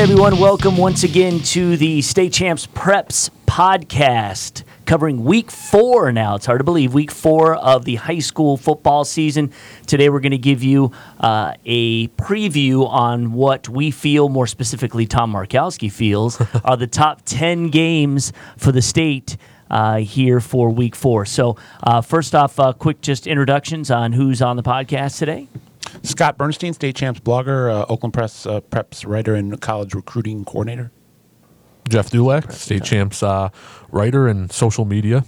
Hey everyone, welcome once again to the State Champs Preps podcast covering week four now. It's hard to believe, week four of the high school football season. Today we're going to give you uh, a preview on what we feel, more specifically, Tom Markowski feels, are the top 10 games for the state. Uh, here for week four. So, uh, first off, uh, quick just introductions on who's on the podcast today. Scott Bernstein, state champs blogger, uh, Oakland Press uh, preps writer, and college recruiting coordinator. Jeff Dulac, state champs uh, writer and social media.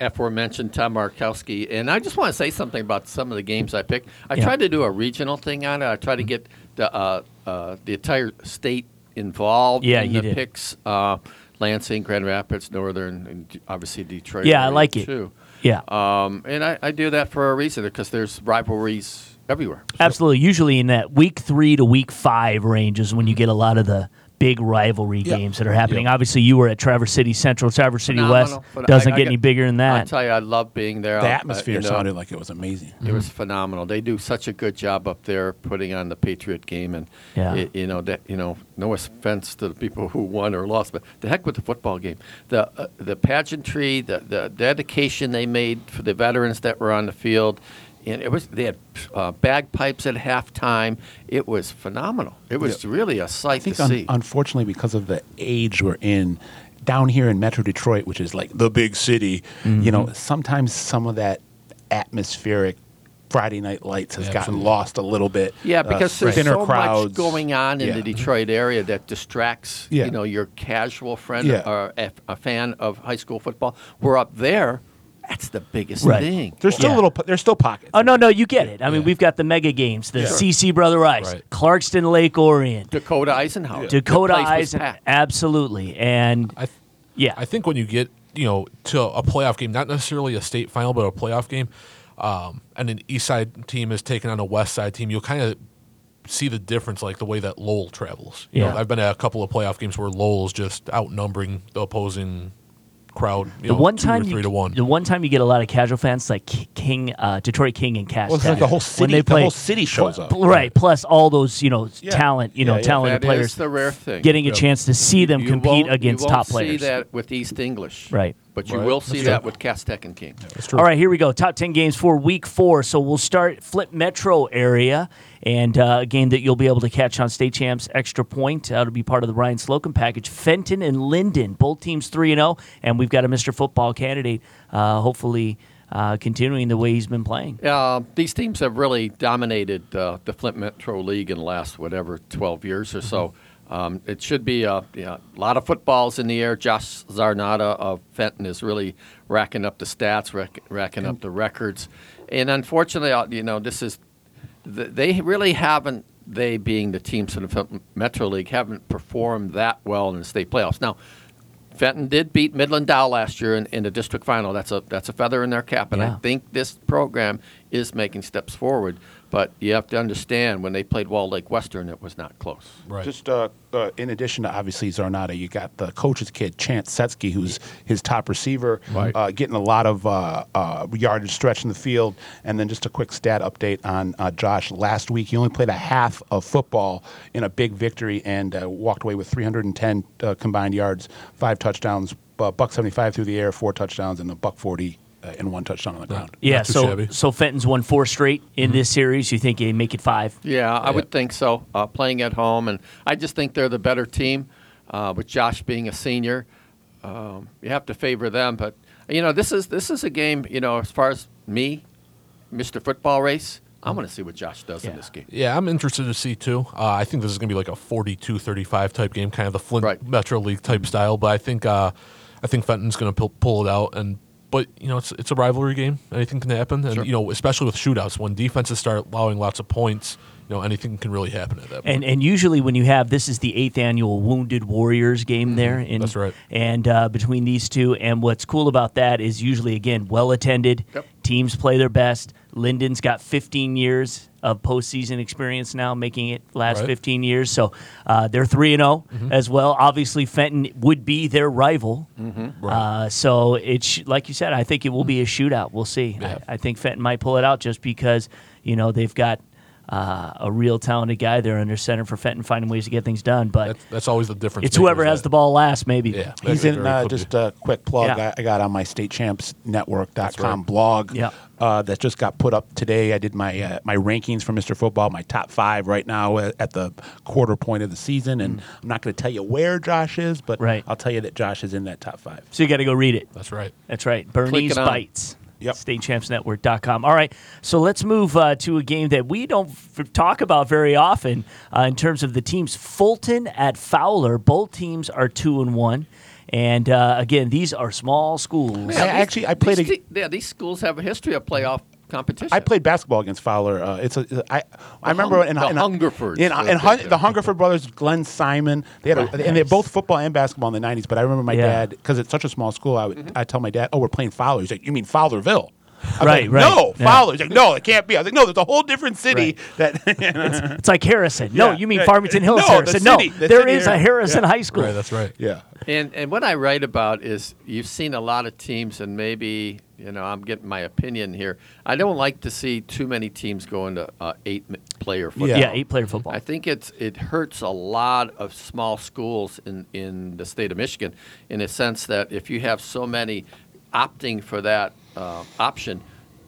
aforementioned Tom Markowski. And I just want to say something about some of the games I picked. I Yeah. tried to do a regional thing on it. I tried to get the uh, uh, the entire state involved Yeah, in you the did. picks. Uh, Lansing, Grand Rapids, Northern, and obviously Detroit. Yeah, I area, like it. Too. Yeah. Um, and I, I do that for a reason because there's rivalries everywhere. Absolutely. Usually in that week three to week five range is when you get a lot of the big rivalry Yeah. games that are happening. Obviously, you were at Traverse City Central, Traverse City West Phenomenal. But doesn't I- I get got- any bigger than that. I'll tell you, I love being there. The I'll- uh, atmosphere you know, sounded like it was amazing. It was phenomenal. They do such a good job up there putting on the Patriot game, and Yeah. it- you know that you know no offense to the people who won or lost, but the heck with the football game. The uh, the pageantry, the the dedication they made for the veterans that were on the field, and it was they had uh, bagpipes at halftime. It was phenomenal. It was really a sight think, to un- see. unfortunately, because of the age we're in, down here in Metro Detroit, which is like the big city, you know, sometimes some of that atmospheric Friday Night Lights has gotten Absolutely. lost a little bit. Yeah, Uh, because there's so crowds. much going on in Yeah. the Detroit area that distracts, Yeah. you know, your casual friend Yeah. or a, a fan of high school football. We're up there. That's the biggest Right. thing. There's still Yeah. little. po- There's still pockets. Oh no, no, you get it. I mean, Yeah. we've got the mega games, the Yeah. CC Brother Rice, Right. Clarkston Lake Orion, Dakota Eisenhower. Dakota The place was Eisen, packed. absolutely, and I, th- yeah, I think when you get you know to a playoff game, not necessarily a state final, but a playoff game, um, and an East Side team is taking on a West Side team, you'll kind of see the difference, like the way that Lowell travels. You Yeah. know, I've been at a couple of playoff games where Lowell's just outnumbering the opposing crowd. You the know, one two time or three you, to one. the one time you get a lot of casual fans like King, uh, Detroit King and Cass. Well, it's like Tech, the whole when city. they The play, whole city shows up. Pl- Right, plus all those you know Yeah. talent, you know Yeah, yeah. talented That players is the rare thing. getting a chance to see them You compete against you won't top players. see that with East English. Right. But you Right. will see That's that true. with Cass Tech and King. That's true. All right, here we go. Top 10 games for week four. So we'll start Flint Metro area and uh, a game that you'll be able to catch on State Champs Extra Point. Uh, it'll be part of the Ryan Slocum package. Fenton and Linden, both teams 3 and 0. And we've got a Mr. Football candidate, uh, hopefully uh, continuing the way he's been playing. Uh, these teams have really dominated uh, the Flint Metro League in the last whatever 12 years or so. Um, it should be a, yeah, a lot of footballs in the air. Josh Zarnata of Fenton is really racking up the stats, rack, racking up the records, and unfortunately, uh, you know, this is they really haven't. They being the teams in the Metro League haven't performed that well in the state playoffs. Now, Fenton did beat Midland Dow last year in, in the district final. That's a that's a feather in their cap, and Yeah. I think this program is making steps forward. But you have to understand when they played Walled Lake Western, it was not close. Right. Just uh, uh, in addition to obviously Zarnata, you got the coach's kid Chance Setsky, who's his top receiver, Right. uh, getting a lot of uh, uh, yardage stretch in the field. And then just a quick stat update on uh, Josh. Last week, he only played a half of football in a big victory and uh, walked away with 310 uh, combined yards, five touchdowns, uh, buck 75 through the air, four touchdowns, and a buck 40 uh, and one touchdown on the ground. Yeah, so shabby. so Fenton's won four straight in this series. You think they make it five? Yeah, I would think so. Uh, playing at home, and I just think they're the better team. Uh, with Josh being a senior, um, you have to favor them. But you know, this is this is a game. You know, as far as me, Mr. Football Race, I'm going to see what Josh does Yeah. in this game. Yeah, I'm interested to see too. Uh, I think this is going to be like a 42-35 type game, kind of the Flint Right. Metro League type style. But I think uh, I think Fenton's going to pull, pull it out. And but you know, it's it's a rivalry game. Anything can happen. And Sure. you know, especially with shootouts, when defenses start allowing lots of points, you know, anything can really happen at that. And point. and usually when you have this is the eighth annual Wounded Warriors game there. In, Mm-hmm. That's right. And uh, between these two, and what's cool about that is usually again well attended. Yep. Teams play their best. Linden's got 15 years of postseason experience now, making it last Right. 15 years. So uh, they're three and 0 as well. Obviously, Fenton would be their rival. Uh, so it's like you said. I think it will be a shootout. We'll see. Yeah. I, I think Fenton might pull it out just because you know they've got uh, a real talented guy there under center for Fenton, finding ways to get things done. But That's, that's always the difference. it's whoever has that- the ball last, maybe. Yeah, He's in uh, just a quick plug. Yeah. I, I got on my statechampsnetwork.com right. blog Yeah. uh, that just got put up today. I did my uh, my rankings for Mr. Football, my top five right now at, at the quarter point of the season, and I'm not going to tell you where Josh is, but Mm. Right. I'll tell you that Josh is in that top five. So you got to go read it. That's right. That's right. Bernice it on. Bites. Yep. StateChampsNetwork.com. All right. So let's move uh, to a game that we don't f- talk about very often uh, in terms of the teams. Fulton at Fowler. Both teams are two and one. And uh, again, these are small schools. I these- actually- I played These, a- yeah, these schools have a history of playoff competition. I played basketball against Fowler. Uh, it's a I I remember Hung- in, the in, Hungerfords in, were in Hun- the. Hungerford brothers, Glenn Simon. They had a, and they're both football and basketball in the '90s. But I remember my Yeah. dad because it's such a small school. I would Mm-hmm. I tell my dad, "Oh, we're playing Fowler." He's like, "You mean Fowlerville?" I'm Right, like, right. No, Yeah. Fowler. He's like, "No, it can't be." I was like, "No, there's a whole different city that." It's like Harrison. No, Yeah. you mean Farmington Hills No, the Harrison. no, city- the there city is a. Harrison Yeah. High School. Right, that's right. yeah. And and what I write about is you've seen a lot of teams, and maybe you know I'm getting my opinion here. I don't like to see too many teams go into uh, eight player football. Yeah. yeah, eight player football. I think it's it hurts a lot of small schools in, in the state of Michigan in a sense that if you have so many opting for that uh, option,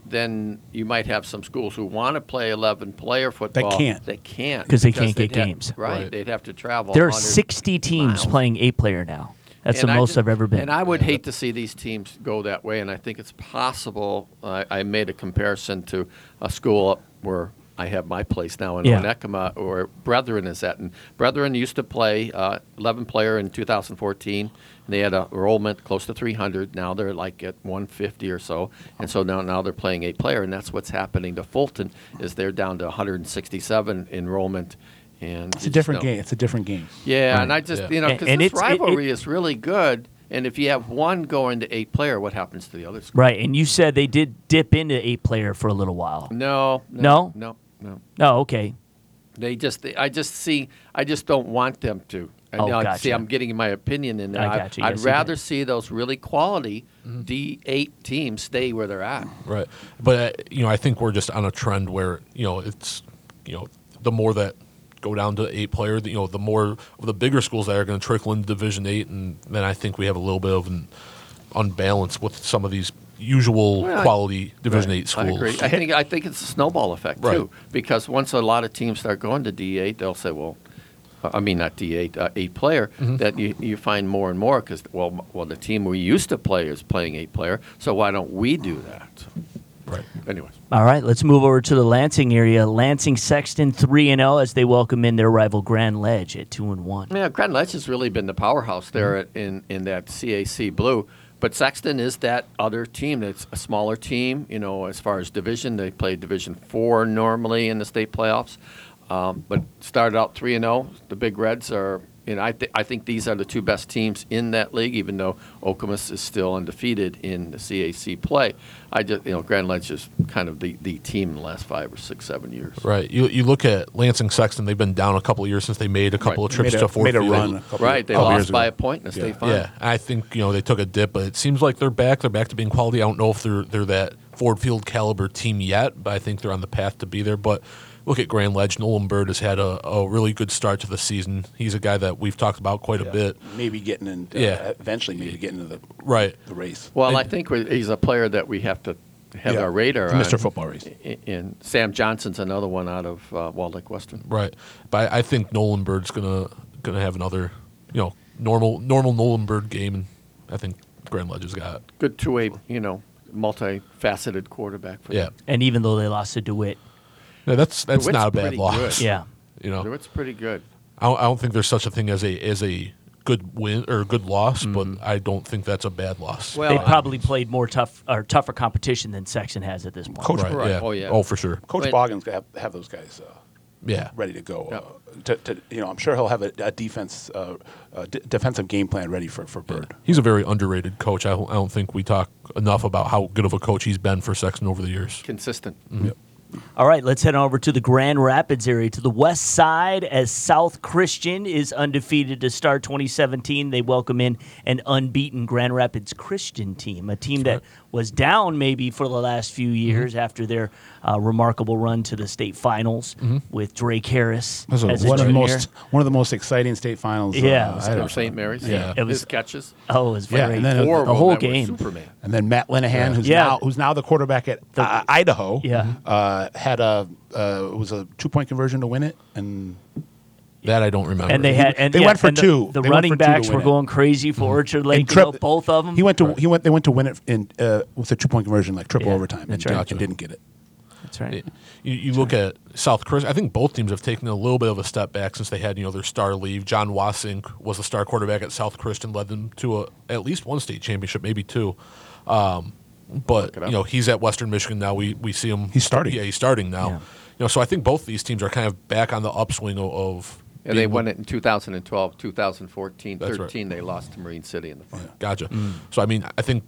then you might have some schools who want to play 11 player football. They can't. They can't. Because they can't get have- games. Right, Right. They'd have to travel. there are 60 teams miles. playing eight player now. That's And the I most just- I've ever been. And I would hate to see these teams go that way. And I think it's possible. I, I made a comparison to a school up where I have my place now in Yeah. Onekama, where Brethren is at. And Brethren used to play uh, 11 player in 2014. And they had a enrollment close to 300. Now they're like at 150 or so. And so now now they're playing eight player. And that's what's happening to Fulton is they're down to 167 enrollment. And It's a different game. It's a different game. yeah, Right. and I just Yeah. you know And- because this it's- it- it- rivalry is really good, and if you have one going to eight player, what happens to the others? right, and you said they did dip into eight player for a little while. No, No? no, no, no. Oh, okay. They just I just see I just don't want them to. And Oh, now, See. I'm getting my opinion in there. I gotcha. I'd Yes, rather did. see those really quality Mm-hmm. D8 teams stay where they're at. Right. But uh, you know, I think we're just on a trend where you know it's you know the more that go down to eight player, you know, the more of the bigger schools that are going to trickle into Division Eight, and then I think we have a little bit of an unbalance with some of these usual Well, I- quality Division Right. Eight schools. I agree. I think I think it's a snowball effect Right. too, because once a lot of teams start going to D8, they'll say, well. I mean, not D8, uh, eight player. Mm-hmm. That you, you find more and more because well, well, the team we used to play is playing eight player. So why don't we do that? Right. Anyways, All right, let's move over to the Lansing area. Lansing Sexton 3 and 0 as they welcome in their rival Grand Ledge at 2 and 1. yeah, Grand Ledge has really been the powerhouse there at- in in that CAC blue. But Sexton is that other team that's a smaller team. You know, as far as division, they play Division Four normally in the state playoffs. Um, but started out three and zero. The Big Reds are. You know, I, th- I think these are the two best teams in that league, even though Okemos is still undefeated in the CAC play. I just, you know, Grand Ledge is kind of the, the team in the last five or six, seven years. Right. You you look at Lansing Sexton; they've been down a couple of years since they made a couple Right. of trips made to a, fourth made a field. run. A couple, Right, they couple lost by a point in the state Yeah. final. Yeah, I think you know they took a dip, but it seems like they're back. They're back to being quality. I don't know if they're they're that Ford Field caliber team yet, but I think they're on the path to be there. But look at Grand Ledge. Nolan Bird has had a, a really good start to the season. He's a guy that we've talked about quite a bit. Maybe getting in. Uh, Yeah. Eventually, maybe getting into the Right. the race. Well, And- I think he's a player that we have to have Yeah. our radar It's on. Mr. Football race. I- And Sam Johnson's another one out of uh, Walled Lake Western. Right. But I, I think Nolan Bird's gonna gonna have another, you know, normal normal Nolan Bird game, and I think Grand Ledge has got. Good two-way, you know, multifaceted quarterback for Yeah. them. And even though they lost to DeWitt. Yeah, that's that's DeWitt's not a bad pretty loss. good. Yeah. You know, It's pretty good. I don't, I don't think there's such a thing as a as a good win or a good loss, Mm-hmm. but I don't think that's a bad loss. Well, They I- probably played more tough or tougher competition than Sexton has at this point. Coach, right, Right. Yeah. Oh, yeah. Oh, for sure. Coach Wait. Boggins have, have those guys uh, Yeah. ready to go. Yeah. Uh, to, to, you know, I'm sure he'll have a, a defense, uh, a d- defensive game plan ready for, for Bird. He's a very underrated coach. I don't, I don't think we talk enough about how good of a coach he's been for Sexton over the years. Consistent. Yep. All right, let's head over to the Grand Rapids area, to the west side, as South Christian is undefeated to start 2017. They welcome in an unbeaten Grand Rapids Christian team, a team that was down maybe for the last few Mm-hmm. years after their uh, remarkable run to the state finals with Drake Harris as a one of the most one of the most exciting state finals. Yeah. uh, It I don't- St. Mary's. Yeah. It was- His catches. Oh, it was Yeah, very and then Four the of the them whole game. Superman. And then Matt Linehan, who's Yeah. now who's now the quarterback at The- uh, Idaho, Yeah. uh, had a uh, it was a two point conversion to win it, and That I don't remember. and they had and They yeah, went for and the- two. The, They running for two to backs were it. going crazy for Orchard Lake. and you know, Trip- both of them. He went to he went they went to win it in uh, with a two point conversion like triple Yeah, overtime, and, right. and didn't get it. That's right. You, you look at South Chris. I think both teams have taken a little bit of a step back since they had you know their star leave. John Wassink was the star quarterback at South Christian, led them to a, at least one state championship, maybe two. Um, but you know he's at Western Michigan now. We we see him. He's starting. Yeah, he's starting now. Yeah. You know, so I think both these teams are kind of back on the upswing of. of And they being- won it in 2012, 2014, That's right. 13. They lost to Marine City in the final. Gotcha. Mm. So I mean, I think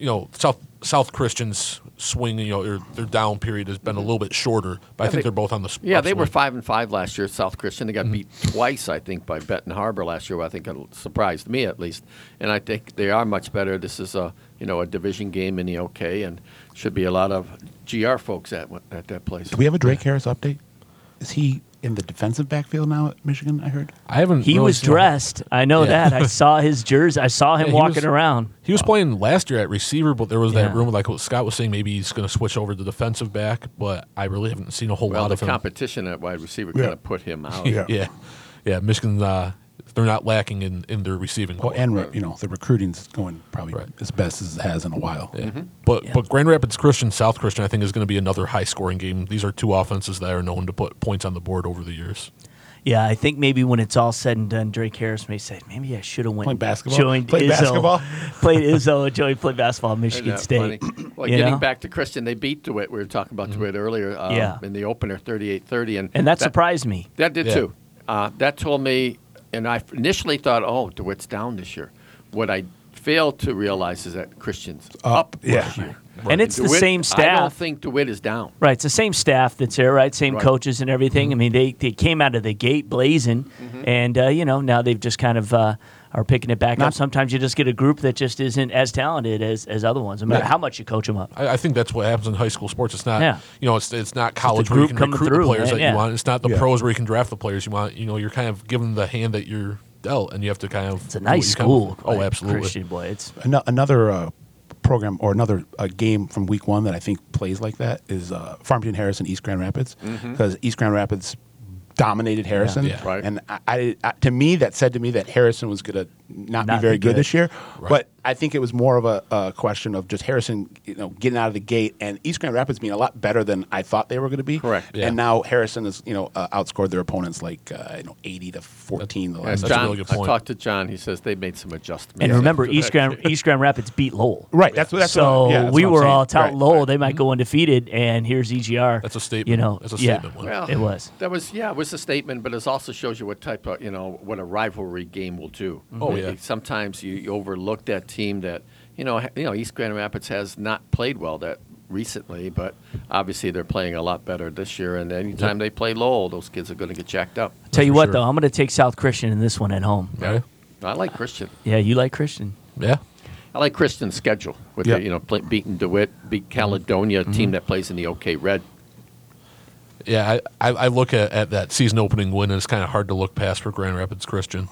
you know South South Christian's swing, you know, their, their down period has been a little bit shorter, but I think they- they, are both on the s- Yeah, they were five and five last year. South Christian. They got Mm-hmm. beat twice, I think, by Benton Harbor last year. I think it surprised me at least, and I think they are much better. This is a you know a division game in the OK, and should be a lot of GR folks at at that place. Do we have a Drake Harris update? Is he in the defensive backfield now at Michigan? I heard. I haven't. He really was seen him. dressed. I know Yeah. that. I saw his jersey. I saw him Yeah, walking was- around. He was playing last year at receiver, but there was Yeah. that rumor, like what Scott was saying, maybe he's going to switch over to defensive back. But I really haven't seen a whole well, lot the of him. competition at wide receiver Yeah. kind of put him out. Yeah. Yeah, yeah. Michigan, uh, they're not lacking in, in their receiving. Well, core. and re- you know the recruiting's going probably Right. as best as it has in a while. Yeah. But Yeah. but Grand Rapids Christian, South Christian, I think is going to be another high scoring game. These are two offenses that are known to put points on the board over the years. Yeah, I think maybe when it's all said and done, Drake Harris may say, maybe I should have went Played basketball? joined Played Izzo, basketball? played Izzo and joined played basketball at Michigan that State. funny? Well, You getting know? back to Christian, they beat DeWitt. We were talking about DeWitt earlier uh, Yeah. in the opener, 38-30. And, and that, surprised me. That did Yeah. too. Uh, that told me, and I initially thought, oh, DeWitt's down this year. What I failed to realize is that Christian's up, yeah. this year. And it's the same staff. I don't think DeWitt is down. Right, it's the same staff that's there, right? Same Right. coaches and everything. I mean, they, they came out of the gate blazing, Mm-hmm. and uh, you know now they've just kind of uh, are picking it back up. Sometimes you just get a group that just isn't as talented as, as other ones, no matter Yeah. how much you coach them up. I, I think that's what happens in high school sports. It's not, Yeah. you know, it's it's not college where group you can coming recruit through, the players right? that Yeah. you want. It's not the Yeah. pros where you can draft the players you want. You know, you're kind of given the hand that you're dealt, and you have to kind of. It's a what nice you kind of- school. oh, absolutely. Christian boy. It's Ano- another uh, program or another uh, game from week one that I think plays like that is uh, Farmington Harrison East Grand Rapids because East Grand Rapids dominated Harrison, Yeah. Right. and I, I, I- to me that said to me that Harrison was going to not, Not be very good. good. this year. Right. But I think it was more of a, a question of just Harrison, you know, getting out of the gate and East Grand Rapids being a lot better than I thought they were going to be. Correct. Yeah. And now Harrison has you know uh, outscored their opponents like uh, you know eighty to fourteen. The last That's a John, really good I talked to John. He says they made some adjustments. and remember after East Grand East Grand Rapids beat Lowell. Right. That's what. That's so what, yeah, that's we what I'm were saying. all touting Right, Lowell. right. They might go undefeated, and here's EGR. That's a statement. You know, That's a yeah, statement win. Well, it was. That was yeah, it was a statement, but it also shows you what type of you know what a rivalry game will do. Oh, yeah. Sometimes you, you overlook that team that you know you know East Grand Rapids has not played well that recently, but obviously they're playing a lot better this year. And anytime they play Lowell, those kids are going to get jacked up. Tell you what, sure. though, I'm going to take South Christian in this one at home. Right? I like Christian. Yeah, you like Christian. Yeah. I like Christian's schedule with Yeah. the, you know play, beating Dewitt, beat mm-hmm. Caledonia, a team mm-hmm. that plays in the OK Red. Yeah, I, I, I look at, at that season opening win, and it's kind of hard to look past for Grand Rapids Christian.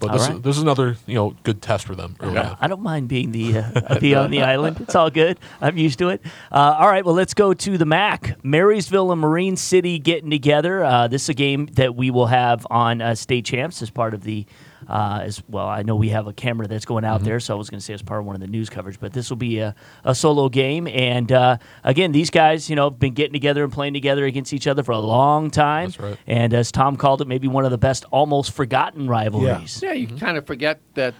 But All this, right. is, this is another you know good test for them. early on. I don't mind being the uh, be on the island. It's all good. I'm used to it. Uh, all right, well, let's go to the MAC. Marysville and Marine City getting together. Uh, this is a game that we will have on uh, State Champs as part of the. Uh, as well, I know we have a camera that's going out there, so I was going to say as part of one of the news coverage, but this will be a, a solo game. And uh, again, these guys, you know, have been getting together and playing together against each other for a long time. That's right. And as Tom called it, maybe one of the best, almost forgotten rivalries. Yeah, you kind of forget that.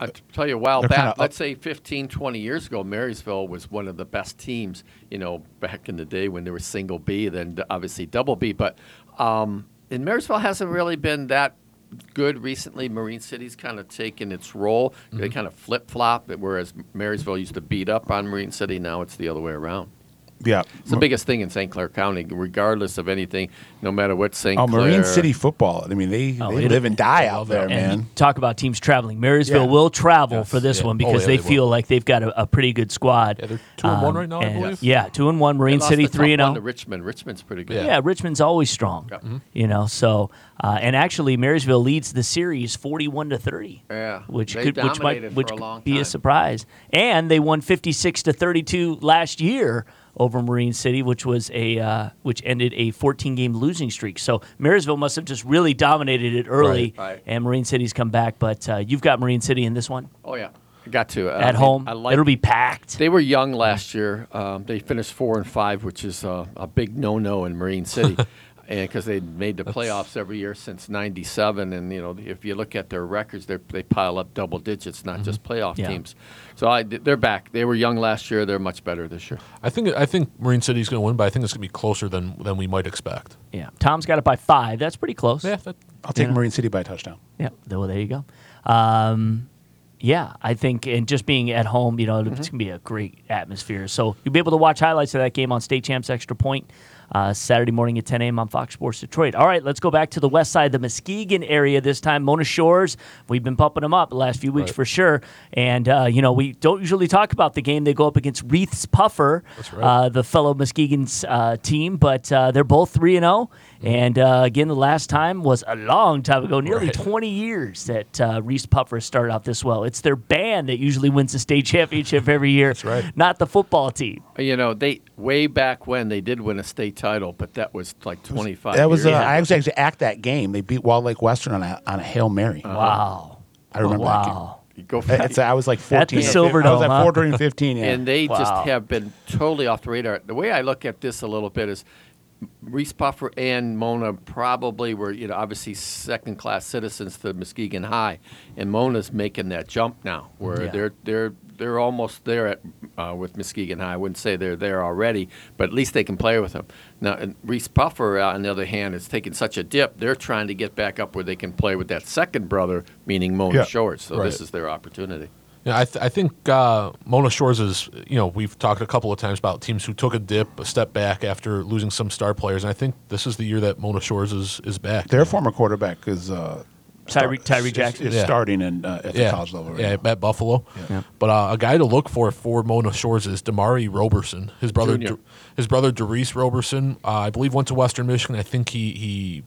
I tell you a while They're back, let's say 15, 20 years ago, Marysville was one of the best teams, you know, back in the day when there was single B, then obviously double B. But um, and Marysville hasn't really been that good recently. Marine City's kind of taken its role. They kind of flip flop, whereas Marysville used to beat up on Marine City. Now it's the other way around. Yeah. It's the biggest thing in St. Clair County, regardless of anything, no matter what St. Oh, Clair. Marine City football. I mean, they, Oh, they live and die out there. And man. talk about teams traveling. Marysville Yeah. will travel Yes, for this yeah. one Oh, because yeah, they, they feel like they've got a, a pretty good squad. Yeah, they're two and one right now, I believe. Yeah, two and one. They Marine lost City the tough three and one zero. to Richmond. Richmond's pretty good. Yeah. Yeah, Richmond's always strong. Yeah. Mm-hmm. You know, so uh, and actually Marysville leads the series forty-one to thirty. Yeah, which they've could which might which a could be a surprise. And they won fifty-six to thirty-two last year over Marine City, which was a uh, which ended a fourteen-game losing streak. So Marysville must have just really dominated it early, Right. Right. and Marine City's come back. But uh, you've got Marine City in this one Oh yeah, I got to uh, I at mean, home. I like It'll be packed. They were young last year. Um, they finished four and five, which is uh, a big no-no in Marine City, and because they made the playoffs every year since '97. And you know, if you look at their records, they they pile up double digits, not just playoff Yeah. teams. So I, they're back. They were young last year. They're much better this year. I think I think Marine City's going to win, but I think it's going to be closer than than we might expect. yeah, Tom's got it by five. That's pretty close. Yeah, that, I'll take Yeah. Marine City by a touchdown. Yeah, well, there you go. Um, yeah, I think, and just being at home, you know, it's gonna be a great atmosphere. So you'll be able to watch highlights of that game on State Champs Extra Point uh, Saturday morning at 10 a.m. on Fox Sports Detroit. All right, let's go back to the west side, the Muskegon area this time. Mona Shores, we've been pumping them up the last few weeks Right. for sure. And uh, you know, we don't usually talk about the game. They go up against Reeths-Puffer, right. uh, the fellow Muskegon's uh, team, but uh, they're both three and zero. And uh, again, the last time was a long time ago, nearly Right. 20 years that uh, Reeths-Puffer started out this well. It's their band that usually wins the state championship every year. That's right. Not the football team. You know, they way back when they did win a state title, but that was like 25. That was uh, years I was actually at that game. They beat Walled Lake Western on a on a hail mary. Wow. I remember that game. wow. You go It's, I was like 14. At the 14. Silver 15. I was Dome, at huh? 14 15, yeah. and they just have been totally off the radar. The way I look at this a little bit is Reeths-Puffer and Mona probably were, you know, obviously second class citizens to Muskegon High, and Mona's making that jump now, where Yeah. they're they're they're almost there at uh, with Muskegon High. I wouldn't say they're there already, but at least they can play with them. Now, and Reeths-Puffer, uh, on the other hand, is taking such a dip. They're trying to get back up where they can play with that second brother, meaning Mona Yeah. Shores. So this is their opportunity. Yeah, I, th- I think uh, Mona Shores is, you know, we've talked a couple of times about teams who took a dip, a step back after losing some star players. And I think this is the year that Mona Shores is, is back. Their former quarterback is uh, Tyree- start- Tyree is- Jackson? is Yeah. starting in, uh, at the yeah, college level. Right yeah, now. at Buffalo. Yeah. But uh, a guy to look for for Mona Shores is Damari Roberson. His brother, Junior. His brother Derice Roberson, uh, I believe, went to Western Michigan. I think he he's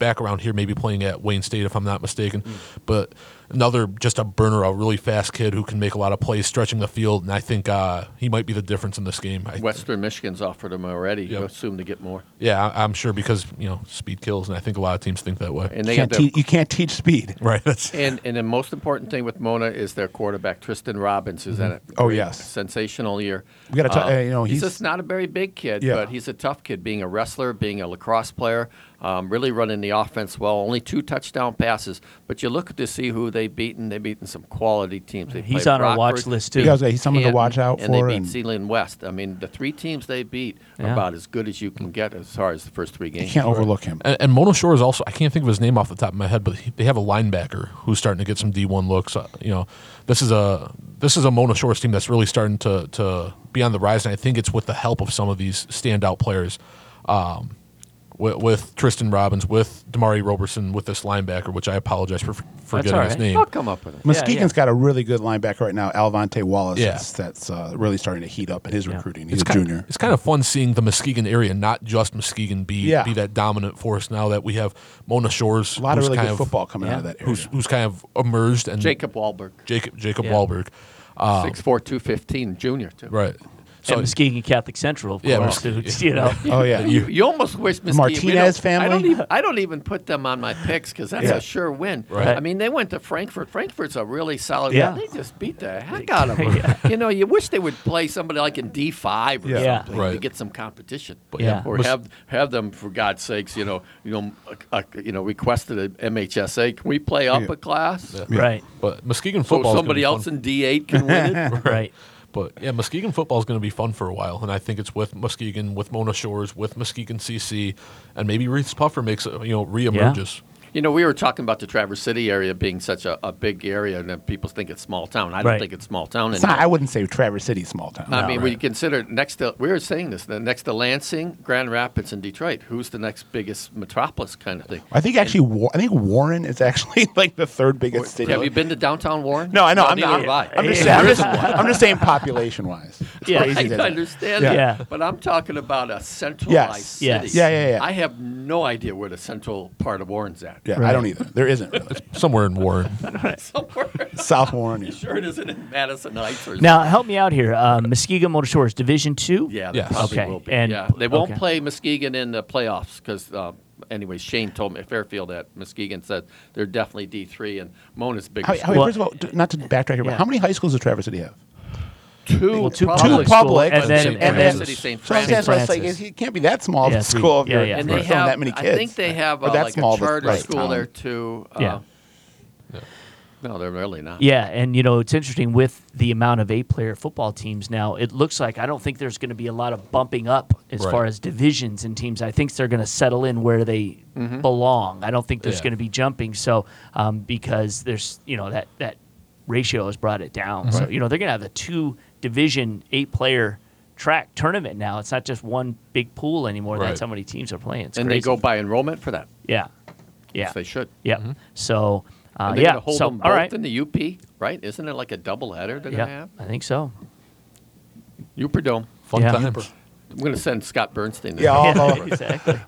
back around here, maybe playing at Wayne State, if I'm not mistaken. Mm. But another just a burner, a really fast kid who can make a lot of plays, stretching the field, and I think uh, he might be the difference in this game. I, Western Michigan's offered him already. You Yep. assume to get more. Yeah, I- I'm sure because you know speed kills, and I think a lot of teams think that way. And You they can't, got their, te- you can't teach speed. right. That's and and the most important thing with Mona is their quarterback Tristan Robbins, who's had a Oh, great, yes. sensational year. We gotta ta- uh, you know, he's, he's- just not a very big kid, Yeah. but he's a tough kid. Being a wrestler, being a lacrosse player, um, really running the offense well. Only two touchdown passes, but you look to see who they've beaten. They've beaten some quality teams. They He's played on our watch list, too. Yeah, I was gonna say, he's someone to watch out and for, they beat and- Zeeland West. I mean, the three teams they beat are Yeah. about as good as you can get as far as the first three games. You can't overlook him. And, and Mona Shore is also, I can't think of his name off the top of my head, but he, they have a linebacker who's starting to get some D1 looks. Uh, you know, this is a this is a Mona Shores team that's really starting to, to be on the rise, and I think it's with the help of some of these standout players. Um, with, with Tristan Robbins, with Damari Roberson, with this linebacker, which I apologize for forgetting all his name. I'll come up with it. Muskegon's yeah. got a really good linebacker right now, Alvante Wallace. Yeah. That's, that's uh, really starting to heat up in his recruiting. He's it's a kind junior. it's kind of fun seeing the Muskegon area, not just Muskegon, be Yeah. be that dominant force. Now that we have Mona Shores, a lot of who's really kind good of- football coming yeah. out of that area. who's who's kind of emerged, and Jacob Wahlberg, Jacob Jacob Yeah. Wahlberg, um, six four two fifteen, junior too. right? So Muskegon Catholic Central, of Yeah, course. Mus- who's, you know, oh yeah, You, you almost wish Muskegon, Martinez we don't- I don't family? even I don't even put them on my picks because that's Yeah. a sure win. Right. I mean, they went to Frankfort. Frankfort's a really solid. Yeah. They just beat the heck out of them. You know, you wish they would play somebody like in D five or Yeah. Yeah. something to get some competition. But Yeah. Or Mus- have have them for God's sakes. You know, you know, uh, uh, you know, requested a MHSA. Can we play up Yeah. a class? right, But Muskegon football. So football. somebody else in D eight can win it. right. But yeah, Muskegon football is going to be fun for a while, and I think it's with Muskegon, with Mona Shores, with Muskegon CC, and maybe Reeths-Puffer makes it, you know reemerges. You know, we were talking about the Traverse City area being such a, a big area, and then people think it's small town. I don't Right. think it's small town It's not, I wouldn't say Traverse City small town. I mean, when you consider next to we were saying this, the next to Lansing, Grand Rapids, and Detroit, who's the next biggest metropolis kind of thing? I think actually, Wa- I think Warren is actually like the third biggest city. Have you been to downtown Warren? No, I know. I'm, not, have I. I'm, just, I'm, just, I'm just saying population wise. Yeah. I understand Yeah. that, Yeah. but I'm talking about a centralized Yes. city. Yes. Yeah, yeah, yeah. I have no idea where the central part of Warren's at. Yeah, I don't either. There isn't really. Somewhere in Warren. Somewhere. South Warren. yeah. sure it isn't in Madison Heights or Now, help me out here. Uh, Muskegon Mona Shores, Division Two. Yeah, they Yes. probably Okay, will be. and- yeah, they won't okay. play Muskegon in the playoffs because, uh, anyway, Shane told me Fairfield at Muskegon said they're definitely D three, and Mona's big. How, how, Well- first of all, not to backtrack here, but Yeah. how many high schools does Traverse City have? Two, Well, two public public, Two public, and then and then City, St. So I'm Francis. saying, so it's like, it can't be that small of a three. school if Yeah, you're, yeah. if and you're they have, that many I kids. think they have Or uh, that like small a of a- charter right, school town. there too. Uh, Yeah. No, they're really not. Yeah, and you know it's interesting with the amount of eight-player football teams now. It looks like I don't think there's going to be a lot of bumping up as Right. far as divisions and teams. I think they're going to settle in where they Mm-hmm. belong. I don't think there's Yeah. going to be jumping. So um, because there's you know that that ratio has brought it down. So you know they're going to have a two-division eight-player track tournament now. It's not just one big pool anymore. Right. That's how many teams are playing. It's and crazy. they go by enrollment for that. yeah, yeah, Yes, they should. yeah. So uh, they're yeah, hold so them all both right, in the UP, right? Isn't it like a double header they're yeah, gonna have? I think so. Uperdome. Fun Yeah. times. I'm gonna send Scott Bernstein. there. Yeah, Yeah, exactly.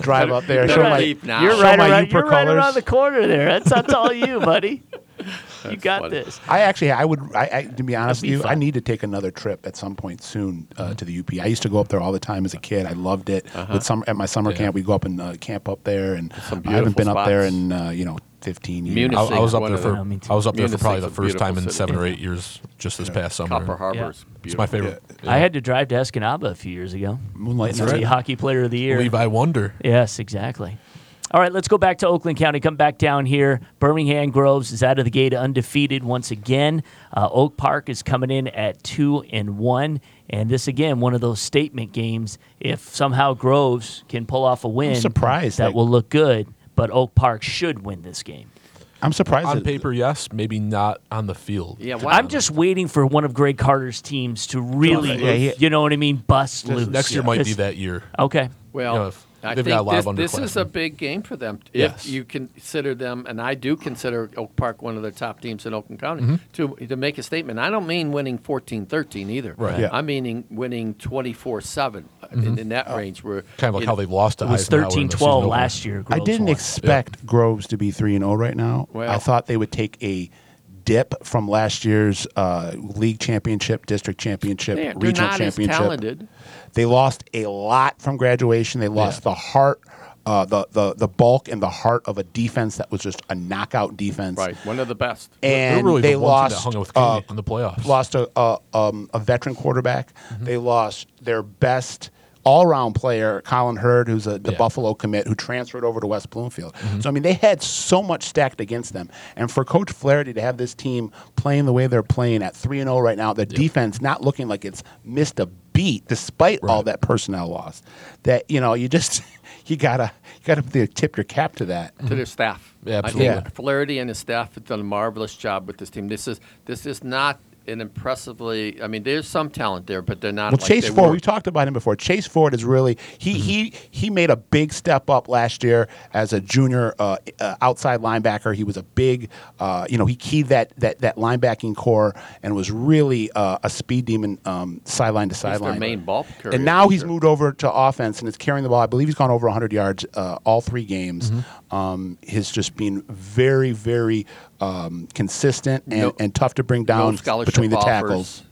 drive up there, better show my, now. You're show right, my around, Uper you're right around the corner there. That's, that's all you, buddy. You got funny. this. I actually, I would, I, I to be honest be with you, I need to take another trip at some point soon uh, to the UP. I used to go up there all the time as a kid. I loved it. With summer at my summer Yeah. camp, we go up and uh, camp up there, and Some I haven't been beautiful up there in uh, you know 15 years. Munich. I, I was up there for the- I was up there for probably the first time in seven city. or eight years, just this past summer. Copper and Harbor's It's my beautiful. favorite. I had to drive to Escanaba a few years ago. Moonlight To Night. Hockey Player of the Year. Levi Wonder. Yes, exactly. All right, let's go back to Oakland County. Come back down here. Birmingham Groves is out of the gate undefeated once again. Uh, Oak Park is coming in at two and one, and this again one of those statement games. If somehow Groves can pull off a win, surprised that that- will look good. But Oak Park should win this game. I'm surprised. On paper, yes. Maybe not on the field. Yeah, why I'm just waiting for one of Greg Carter's teams to really, Yeah, he- you know what I mean, bust loose. Next year Yeah. might be that year. Okay. Well, You know, if I they've think got a lot this, of this is a big game for them. Yes. If you consider them, and I do consider Oak Park one of the top teams in Oakland County, Mm-hmm. to to make a statement. I don't mean winning 14-13 either. Right. Yeah. I'm meaning winning 24-7 in, in that range. Where Mm-hmm. Kind of like you how know, they lost to It was Eisenhower in 13 the 12 season opener. last year. I didn't won. expect Groves to be three and zero right now. Well- I thought they would take a dip from last year's uh, league championship, district championship, They're, they're regional not as championship. talented. They lost a lot from graduation. They lost the heart, uh, the the the bulk and the heart of a defense that was just a knockout defense. Right, one of the best. And really they the lost team that hung with uh, in the playoffs. lost a a, um, a veteran quarterback. Mm-hmm. They lost their best all-around player, Colin Hurd, who's a, the Yeah. Mm-hmm. Buffalo commit, who transferred over to West Bloomfield. So I mean, they had so much stacked against them. And for Coach Flaherty to have this team playing the way they're playing at three and zero right now, the defense not looking like it's missed a beat despite all that personnel loss. That you know, you just you gotta you gotta tip your cap to that. to their staff. Yeah, I absolutely. think Flaherty and his staff have done a marvelous job with this team. This is this is not an impressively. I mean, there's some talent there, but they're not. Well, like Chase Ford, were. we've talked about him before. Chase Ford is really he he he made a big step up last year as a junior uh, uh, outside linebacker. He was a big, uh, you know, he keyed that that that linebacking core and was really uh, a speed demon um, sideline to sideline. main ball carrier And now he's sure. moved over to offense and is carrying the ball. I believe he's gone over 100 yards uh, all three games. Mm-hmm. Um, he's just been very very um, consistent and, No- and tough to bring down scholarship between the tackles.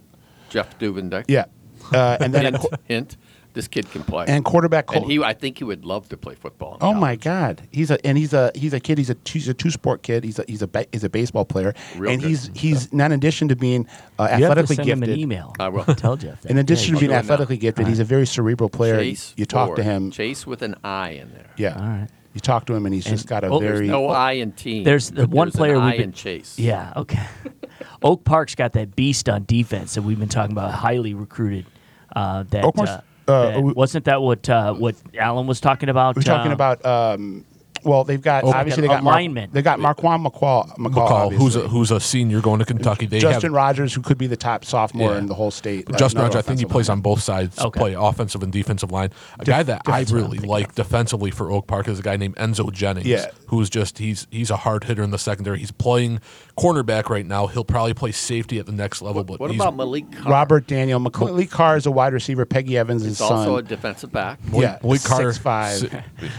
Jeff Dubendek. Yeah, uh, and then. Hint, qu- hint. This kid can play. and quarterback And he, I think he would love to play football. in Oh my. God, he's a and he's a he's a kid. He's a he's a two sport kid. He's a he's a ba- he's a baseball player, Real and good. he's he's not in addition to being uh, You have to athletically send gifted. him an email. I will. Tell Jeff that. In addition Yeah, to being athletically gifted, he's a very cerebral player. Chase. you talk to him, Chase with an I in there. yeah. All right. You talk to him, and he's just got a oh, very There's no I in team. There's the one there's player an we've I been- in Chase. Yeah, okay. Oak Park's got that beast on defense that we've been talking about, highly recruited. Uh, that, Oak uh, uh, that- we- wasn't that what uh, what Alan was talking about? We're talking uh, about um, Well, they've got Oh, obviously they got alignment. Mark, they got Marquan McCall, McCall, McCall, who's a, obviously. who's a senior going to Kentucky. They Justin have Rogers, who could be the top sophomore Yeah. in the whole state. uh, Justin another Rogers. I think he offensive plays lineman. on both sides, Okay. play offensive and defensive line. A guy that I defensive line, really like defensively for Oak Park is a guy named Enzo Jennings. Yeah. who's just he's he's a hard hitter in the secondary. He's playing cornerback right now. He'll probably play safety at the next level. But What he's, about Malik Carr? Robert Daniel McClee Carr is a wide receiver. Peggy Evans' He's son. also a defensive back. yeah, Malik Carr? 6'5". si-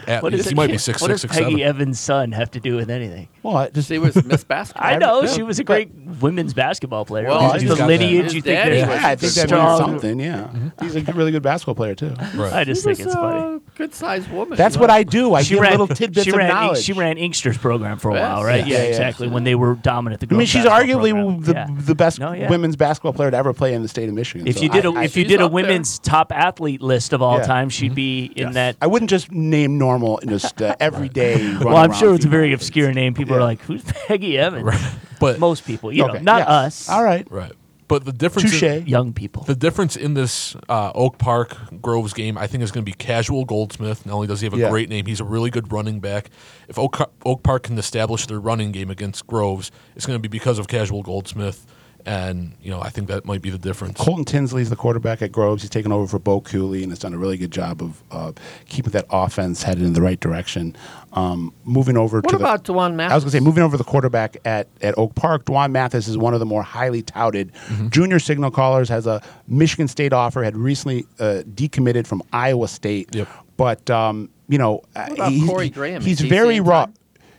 at What least. he it- might be six What six does six Peggy seven. Evans' son have to do with anything? Well, I just She was Miss Basketball. I know she was a great women's basketball player. Well, Just he's the lineage, that. you think daddy that was yeah, I think that means something. Yeah, mm-hmm. he's a really good basketball player too. Right. I just think it's funny. Good sized woman. That's what I do. I She give ran, little tidbits of knowledge. She ran Inkster's program for a while, right? Yeah, Yeah, yeah, exactly. When they were dominant. The I mean, she's arguably program. the Yeah. the best No, yeah. women's basketball player to ever play in the state of Michigan. If So you did a I, I, if you did a up there. women's top athlete list of all Yeah. time, she'd be in Yes. that. I wouldn't just name normal and just uh, everyday. Well, I'm sure it's a very obscure name. People are like, "Who's Peggy Evans?" But Most people, you know, not yes. us. All right, right. But the difference. touche. in- young people. The difference in this uh, Oak Park Groves game, I think, is going to be casual Goldsmith. Not only does he have a Yeah. great name, he's a really good running back. If Oak, Oak Park can establish their running game against Groves, it's going to be because of casual Goldsmith. And, you know, I think that might be the difference. Colton Tinsley's the quarterback at Groves. He's taken over for Bo Cooley and has done a really good job of uh, keeping that offense headed in the right direction. Um, moving over to What to about the, Dwan I was going to say, moving over the quarterback at, at Oak Park, Dwan Mathis is one of the more highly touted Mm-hmm. junior signal callers. Has a Michigan State offer. Had recently uh, decommitted from Iowa State. Yep. But um, you know, uh, about he's, Corey Graham? He's he very same raw.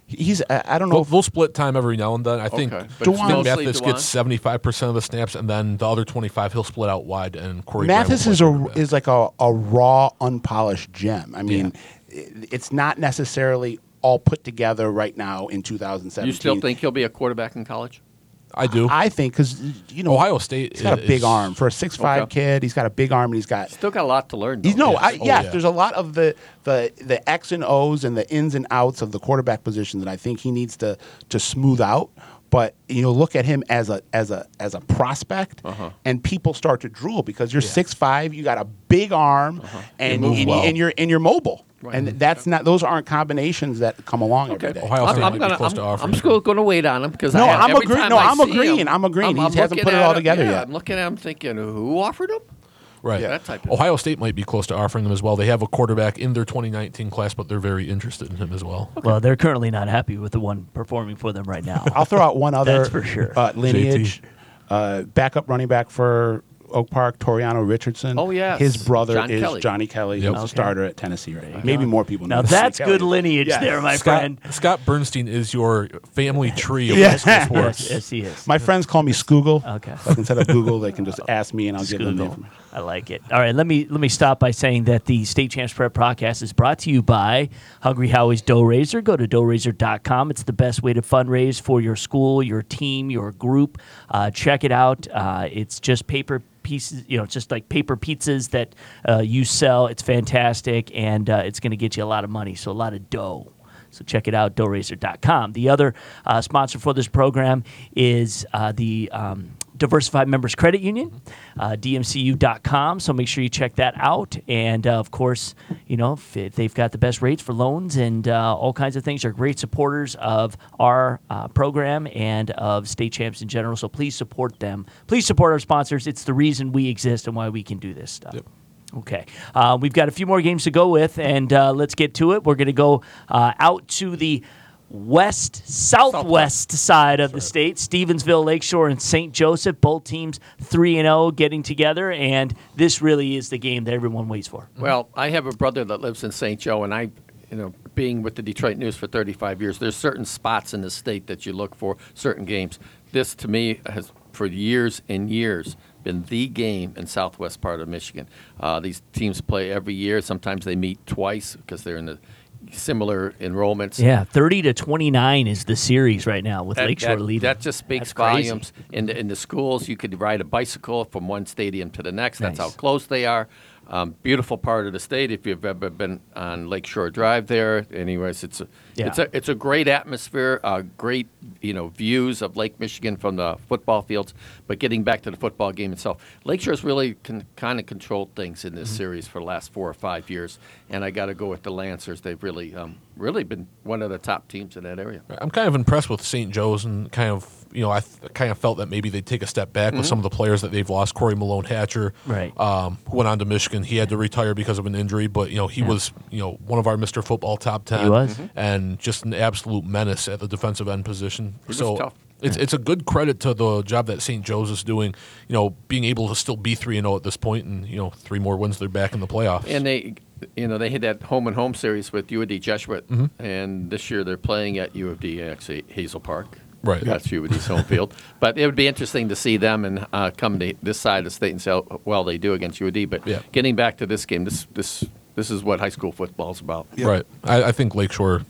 Time? He's I don't know. They'll, if- they'll split time every now and then. I think okay. Dwan, Mathis Dwan. gets seventy five percent of the snaps, and then the other twenty five he'll split out wide. And Corey Mathis is a is like a, a raw, unpolished gem. I mean, i it's not necessarily all put together right now in 2017. You still think he'll be a quarterback in college? I do. I think because you know Ohio State He's got a is- big arm for a six five Okay. kid. He's got a big arm and he's got. Still got a lot to learn. He's though. no, I, Yes. Oh, yes. yeah. There's a lot of the the the X and O's and the ins and outs of the quarterback position that I think he needs to to smooth out. But you know, look at him as a as a as a prospect, Uh-huh. and people start to drool because you're six five, you got a big arm, and move and, well. and you're and you're mobile, Right. and that's not those aren't combinations that come along every day. Ohio I'm, State I'm might be gonna, close I'm, to offering I'm him. still going to wait on him because No, I have, I'm every agree- time no, I I'm see agreeing, him, I'm agreeing. He I'm hasn't put it at all him- together yeah, yet. I'm looking at him thinking, who offered him? Right. Yeah, that type of- Ohio State might be close to offering them as well. They have a quarterback in their 2019 class, but they're very interested in him as well. Well, they're currently not happy with the one performing for them right now. I'll throw out one other That's for sure. uh, lineage. Uh, backup running back for Oak Park, Toriano Richardson. Oh, yeah, His brother John is Kelly. Johnny Kelly, Yep. who's Okay. a starter at Tennessee right now. Maybe more people know. now Johnny that's Kelly. good lineage Yes. there, my Scott, friend. Scott Bernstein is your family tree of Yeah. high school Yes, sports. yes, he is. My friends call me Scoogle. Okay. Like instead of Google, they can just ask me and I'll give them the Scoogle. information. I like it. All right, let me let me stop by saying that the State Champs Prep podcast is brought to you by Hungry Howie's Dough Raiser. Go to doughraiser.com. It's the best way to fundraise for your school, your team, your group. Uh, check it out. Uh, it's just paper pieces, you know, just like paper pizzas that uh, you sell. It's fantastic, and uh, it's going to get you a lot of money. So a lot of dough. So check it out, doughraiser.com. The other uh, sponsor for this program is uh, the um, Diversified Members Credit Union, uh, dmcu.com. So make sure you check that out. And uh, of course, you know, if, they've got the best rates for loans and uh, all kinds of things, they're great supporters of our uh, program and of state champs in general. So please support them. Please support our sponsors. It's the reason we exist and why we can do this stuff. Yep. Okay. Uh, we've got a few more games to go with, and uh, let's get to it. We're going to go uh, out to the west, southwest side of the state Stevensville, Lakeshore, and St. Joseph. Both teams 3 and 0 getting together, and this really is the game that everyone waits for. Well, I have a brother that lives in St. Joe, and I, you know, being with the Detroit News for 35 years, there's certain spots in the state that you look for, certain games. This, to me, has for years and years been the game in southwest part of Michigan. Uh, these teams play every year. Sometimes they meet twice because they're in the similar enrollments. Yeah, 30 to 29 is the series right now with That, Lakeshore that- leading. that just speaks volumes. In the, in the schools, you could ride a bicycle from one stadium to the next. That's Nice. how close they are. Um, beautiful part of the state. If you've ever been on Lakeshore Drive there, anyways, it's a, Yeah. It's a it's a great atmosphere, uh, great you know views of Lake Michigan from the football fields. But getting back to the football game itself, Lakeshore's really con- kind of controlled things in this Mm-hmm. series for the last four or five years, and I got to go with the Lancers. They've really um, really been one of the top teams in that area. I'm kind of impressed with St. Joe's and kind of you know I th- kind of felt that maybe they'd take a step back Mm-hmm. with some of the players that they've lost. Corey Malone Hatcher, Right. um, who went on to Michigan. He had to retire because of an injury, but you know he was you know one of our Mr. Football top ten. He was. Mm-hmm. and just an absolute menace at the defensive end position. was so it's it's a good credit to the job that St. Joe's is doing. You know, being able to still be three and zero at this point, and you know three more wins, they're back in the playoffs. And they, you know, they had that home and home series with U of D Jesuit, Mm-hmm. and this year they're playing at U of D actually Hazel Park. Right. That's U of D's home field. But it would be interesting to see them and uh, come to this side of the state and see how well they do against U of D. But Yeah. getting back to this game, this this this is what high school football is about. Right. I, I think Lakeshore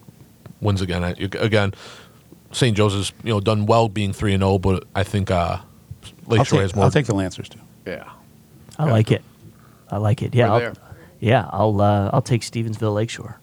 wins again. I, again, St. Joe's has you know done well being three and zero, but I think uh, Lakeshore take, has more. I'll take the Lancers too. Yeah. I like it. I like it. Yeah, We're I'll, yeah. I'll uh, I'll take Stevensville Lakeshore.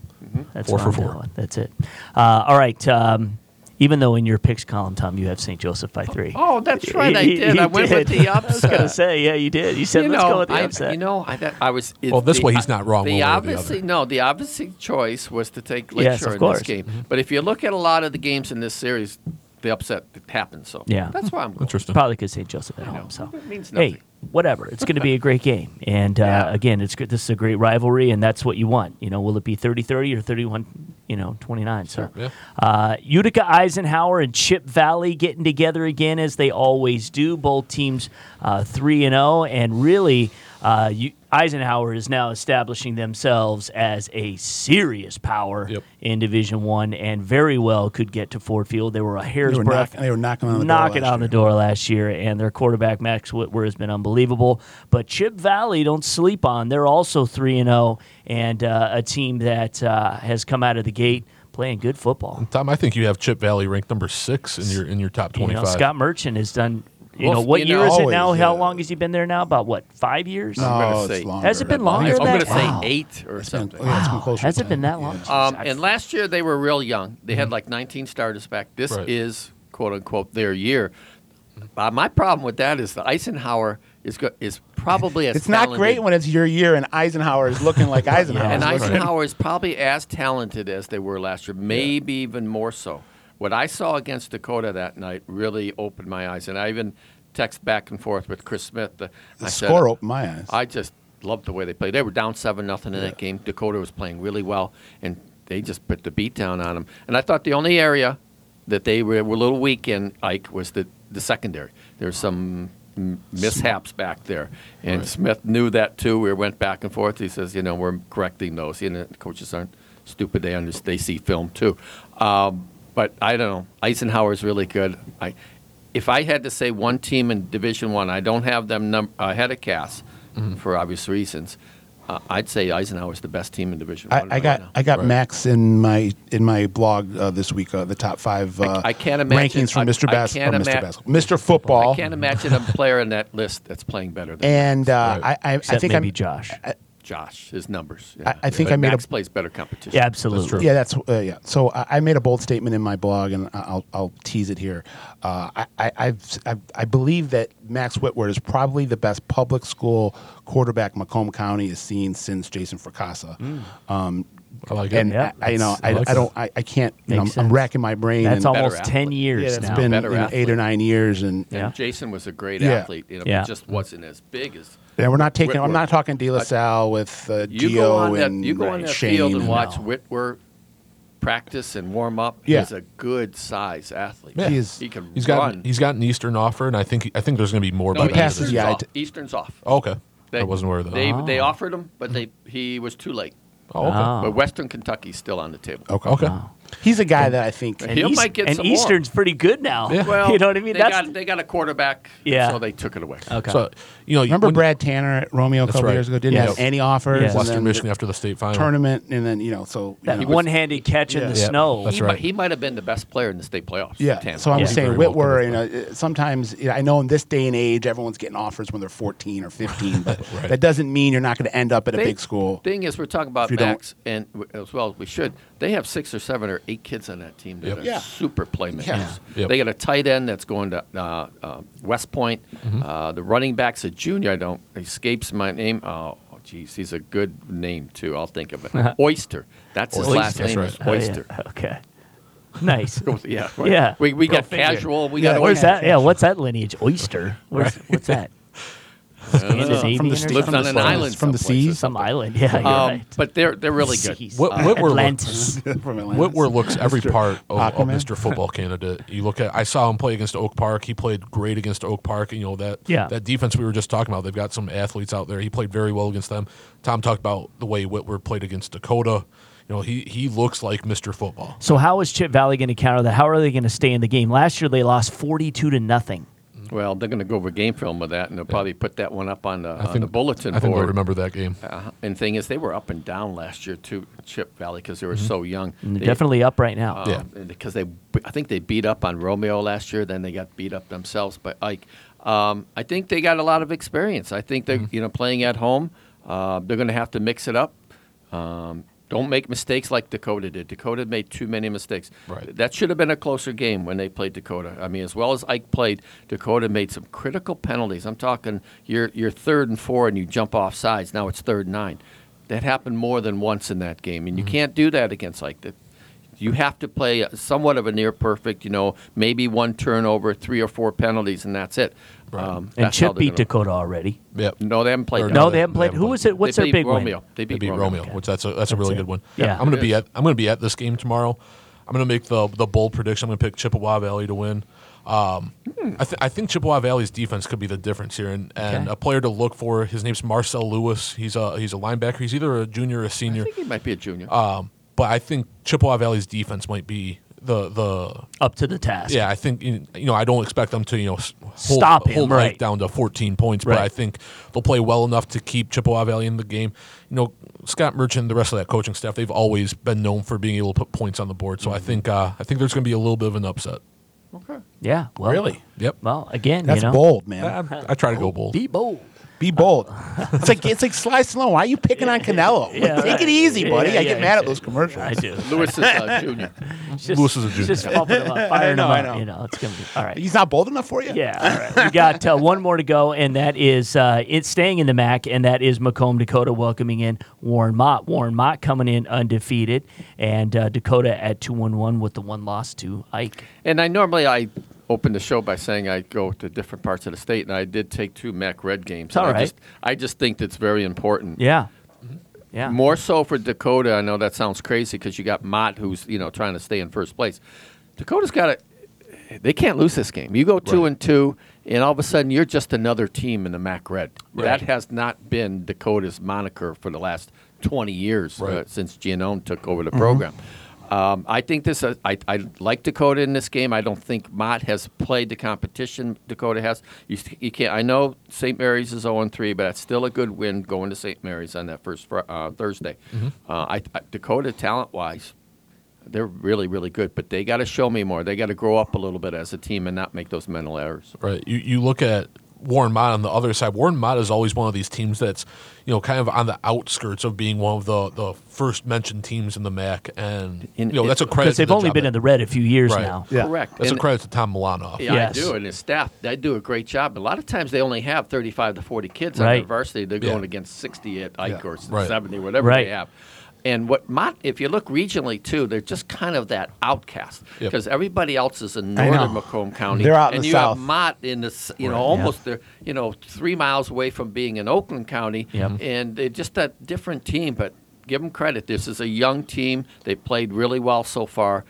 That's Four for four. That's it. Uh, all right. Um, even though in your picks column, Tom, you have St. Joseph by three. Oh, that's right. I You- did. you I went with did. the I was gonna upset. say, yeah, you did. You said you let's know, go with the I, upset. You know, I, that, I was. it- Well, this the- way he's not wrong The one way the obviously no. The obviously choice was to take Lakeshore Yes, of in course. this game. But if you look at a lot of the games in this series, the upset happens. So Yeah. that's why I'm going. Interesting. Probably because St. Joseph at know. home. So It means hey, nothing. whatever. It's going to be a great game. And uh, Yeah. again, it's good. This is a great rivalry, and that's what you want. You know, will it be 30-30 or 31, you know, 29? So Yeah. uh, Utica Eisenhower and Chip Valley getting together again as they always do. Both teams uh, 3 and 0 and really uh, you, Eisenhower is now establishing themselves as a serious power Yep. in Division 1 and very well could get to Ford Field. They were a hair's They were, breadth knock, they were knocking on the door knocking last on the year. door last year, and their quarterback Max Whitwer has been unbelievable. But Chip Valley, don't sleep on. They're also three and zero, and uh, a team that uh, has come out of the gate playing good football. Tom, I think you have Chip Valley ranked number six in your in your top You twenty know. Scott Merchant has done. You Well, know what you year know- is it Always, now? How yeah. long has he been there now? About what? Five years? No, gonna it's say- longer. Has it been longer than I'm going to Wow. say eight or It's been, something. yeah, it's been closer Has it been that long? Um, and last year they were real young. They had like 19 starters back. This Right. is quote unquote their year. Uh, my problem with that is the Eisenhower is go- is probably as It's not talented- great when it's your year and Eisenhower is looking like Eisenhower. and is looking. Eisenhower is probably as talented as they were last year, maybe even more so. What I saw against Dakota that night really opened my eyes, and I even text back and forth with Chris Smith. The, The I said, score opened my eyes. I just loved the way they played. They were down seven nothing in that game. Dakota was playing really well, and they just put the beat down on them. And I thought the only area that they were, were a little weak in Ike was the the secondary. There's some mishaps back there, and Smith knew that too. We went back and forth. He says, you know, we're correcting those. You know, the coaches aren't stupid. They understand. They see film too. Um, but I don't know. Eisenhower's really good. I, if I had to say one team in Division One, I, don't have them num- ahead of Cass Mm-hmm. for obvious reasons. Uh, I'd say Eisenhower's the best team in Division I, One. I right got now. I got Right. Max in my in my blog uh, this week. Uh, the top five uh, I- I can't imagine- rankings from I- Mr. I Bas- can't or Mr. ima- Basketball, Mr. Football, I can't imagine a player in that list that's playing better than and uh, Right. I, I, I think maybe I'm, Josh. Josh. His numbers. I- I think But I made a- plays better competition. yeah, absolutely. true. Yeah, that's uh, yeah. So I, I made a bold statement in my blog, and I'll I'll tease it here. Uh, I, I I've, I I believe that Max Whitworth is probably the best public school quarterback Macomb County has seen since Jason Fracassa. Um, I like it. and Yeah, I, I, you know I, I don't I, I can't you know, I'm, I'm racking my brain. That's and, almost ten years yeah, it's now. been you know, eight or nine years, and Yeah. And Jason was a great Yeah. athlete. You know, Yeah. He just wasn't as big as. Yeah, we're not taking. I'm not talking De La Salle with uh, You Gio go on that. and You go on that Shane field and and- watch No. Whitworth practice and warm up. Yeah. He's a good size athlete. Yeah. He is- He can He's got he's got an Eastern offer, and I think I think there's going to be more. no, by he the end of passes, the yeah, season. Eastern's off. d- Eastern's off. Oh, okay. They, I wasn't aware of that. They they Oh. offered him, but they he was too late. oh, okay. Oh. But Western Kentucky's still on the table. Okay. Okay. Ah. He's a guy that I think. And, He East- might get and some more. Eastern's pretty good now. Yeah. Well, you know what I mean? They That's got they got a quarterback. Yeah. So they took it away. okay. So you know, Remember when- Brad Tanner at Romeo a couple right. years ago? Didn't Yes. have any offers. Yes. and Western then Michigan the after the state final. tournament, and then you know, so you know, he one-handed catch in the Yeah, snow. that's he, right. might, he might have been the best player in the state playoffs. Yeah, Tanner. so I'm Yeah. saying Very well Whitwer. You know, uh, sometimes you know, I know in this day and age, everyone's getting offers when they're 14 or 15, but Right. that doesn't mean you're not going to end up at a They- big school. Thing is, we're talking about If you don't- Max, and w- as well as we should. They have six or seven or eight kids on that team that Yep. are Yeah. super playmakers. Yeah. Yep. They got a tight end that's going to uh, uh, West Point. Mm-hmm. Uh, the running back's a junior. I don't escapes my name. Oh, geez, he's a good name too. I'll think of it. Oyster. That's his Oyster, last that's name. right. Is Oh, yeah. Oyster. Okay. Nice. Yeah, Yeah. We, we Go got figure. casual. We Yeah, got Where's oyster. that? Yeah, what's that lineage? Oyster. Where's, What's that? Scandinavian From the or street- Lives something? on an island from the someplace seas? Some island. Yeah, you're Um, right. But they're they're really good. Seas. Whit- Uh, Whitworth Atlantis. From Atlantis. Whitwer looks every part of, of Mr. Football candidate. You look at I saw him play against Oak Park. He played great against Oak Park. You know that Yeah. that defense we were just talking about. They've got some athletes out there. He played very well against them. Tom talked about the way Whitworth played against Dakota. You know he he looks like Mr. Football. So how is Chip Valley going to counter that? How are they going to stay in the game? Last year they lost forty-two to nothing. Well, they're going to go over game film with that, and they'll probably put that one up on the, I on the bulletin board. I think they'll remember that game. Uh, and thing is, they were up and down last year too, Chip Valley, because they were so young. And they're They- definitely up right now. um, Yeah. Because they, I think they beat up on Romeo last year. Then they got beat up themselves by Ike. Um, I think they got a lot of experience. I think they're, Mm-hmm. you know, playing at home. Uh, they're going to have to mix it up. Um, don't make mistakes like Dakota did. Dakota made too many mistakes. Right. That should have been a closer game when they played Dakota. I mean, as well as Ike played, Dakota made some critical penalties. I'm talking you're you're third and four and you jump off sides. Now it's third and nine. That happened more than once in that game, and you Mm-hmm. can't do that against Ike. You have to play somewhat of a near perfect. You know, maybe one turnover, three or four penalties, and that's it. Right. Um, and that's how Chip they're beat gonna- Dakota already. Yep. No, they haven't played. Or that. No, they- they haven't they played. haven't Who was it? What's they their beat big Romeo. win? They beat, They beat Romeo. Romeo, which that's a that's a really it. good one. Yeah. I'm gonna be at I'm gonna be at this game tomorrow. I'm gonna make the the bold prediction. I'm gonna pick Chippewa Valley to win. Um, I, th- I think Chippewa Valley's defense could be the difference here, and, and Okay. a player to look for. His name's Marcel Lewis. He's a he's a linebacker. He's either a junior or a I senior. think he might be a junior. Um, but I think Chippewa Valley's defense might be the the Up to the task. yeah. I think you know I don't expect them to you know hold, Stop him, hold right. Ike down to 14 points, Right. but I think they'll play well enough to keep Chippewa Valley in the game. You know, Scott Merchant, the rest of that coaching staff, they've always been known for being able to put points on the board. So I Mm-hmm. think uh, I think there's going to be a little bit of an upset. okay. Yeah. Well, Really? Yep. Well, again, That's you know, bold, man. I, I try to go bold. Be bold. Be bold. It's like it's like Sly Stallone. Why are you picking on Canelo? Yeah, Take right. it easy, buddy. Yeah, I get yeah, mad at those commercials. I do. Lewis is a junior. It's just, Lewis is a it's junior. Just pumping him up, firing know, him I up. know. You know, it's gonna be all right. He's not bold enough for you. Yeah, all right. We got uh, one more to go, and that is uh, it's staying in the MAC, and that is Macomb, Dakota, welcoming in Warren Mott. Warren Mott coming in undefeated, and uh, Dakota at two one one with the one loss to Ike. And I normally I open the show by saying I go to different parts of the state, and I did take two MAC Red games. all I right. just I just think that's very important. Yeah, yeah. More so for Dakota. I know that sounds crazy because you got Mott, who's you know trying to stay in first place. Dakota's got it. They can't lose this game. You go two Right. and two, and all of a sudden you're just another team in the MAC Red. Right. That has not been Dakota's moniker for the last 20 years uh, since Giannone took over the program. Um, I think this. Uh, I, I like Dakota in this game. I don't think Mott has played the competition Dakota has. You, you can't. I know St. Mary's is 0 3, but that's still a good win going to St. Mary's on that first fr- uh, Thursday. Uh, I, I, Dakota, talent wise, they're really really good, but they got to show me more. They got to grow up a little bit as a team and not make those mental errors. Right. You you look at Warren Mott on the other side. Warren Mott is always one of these teams that's you know kind of on the outskirts of being one of the the first mentioned teams in the MAC, and In- you know that's a credit Because they've to the only job been that- in the red a few years Right. now. Yeah. Correct. That's And- a credit to Tom Milano. Yeah, Yes. I do, and his staff they do a great job. A lot of times they only have thirty-five to forty kids on Right. their varsity. They're Yeah. going against sixty at Ike Yeah. or Right. seventy, whatever Right. they have. And what Mott, if you look regionally too, they're just kind of that outcast Yep. because everybody else is in northern Macomb County. They're out in and the you south. have Mott in this, you know, Right. almost they're you know three miles away from being in Oakland County, Yep. and they're just a different team. But give them credit. This is a young team. They played really well so far.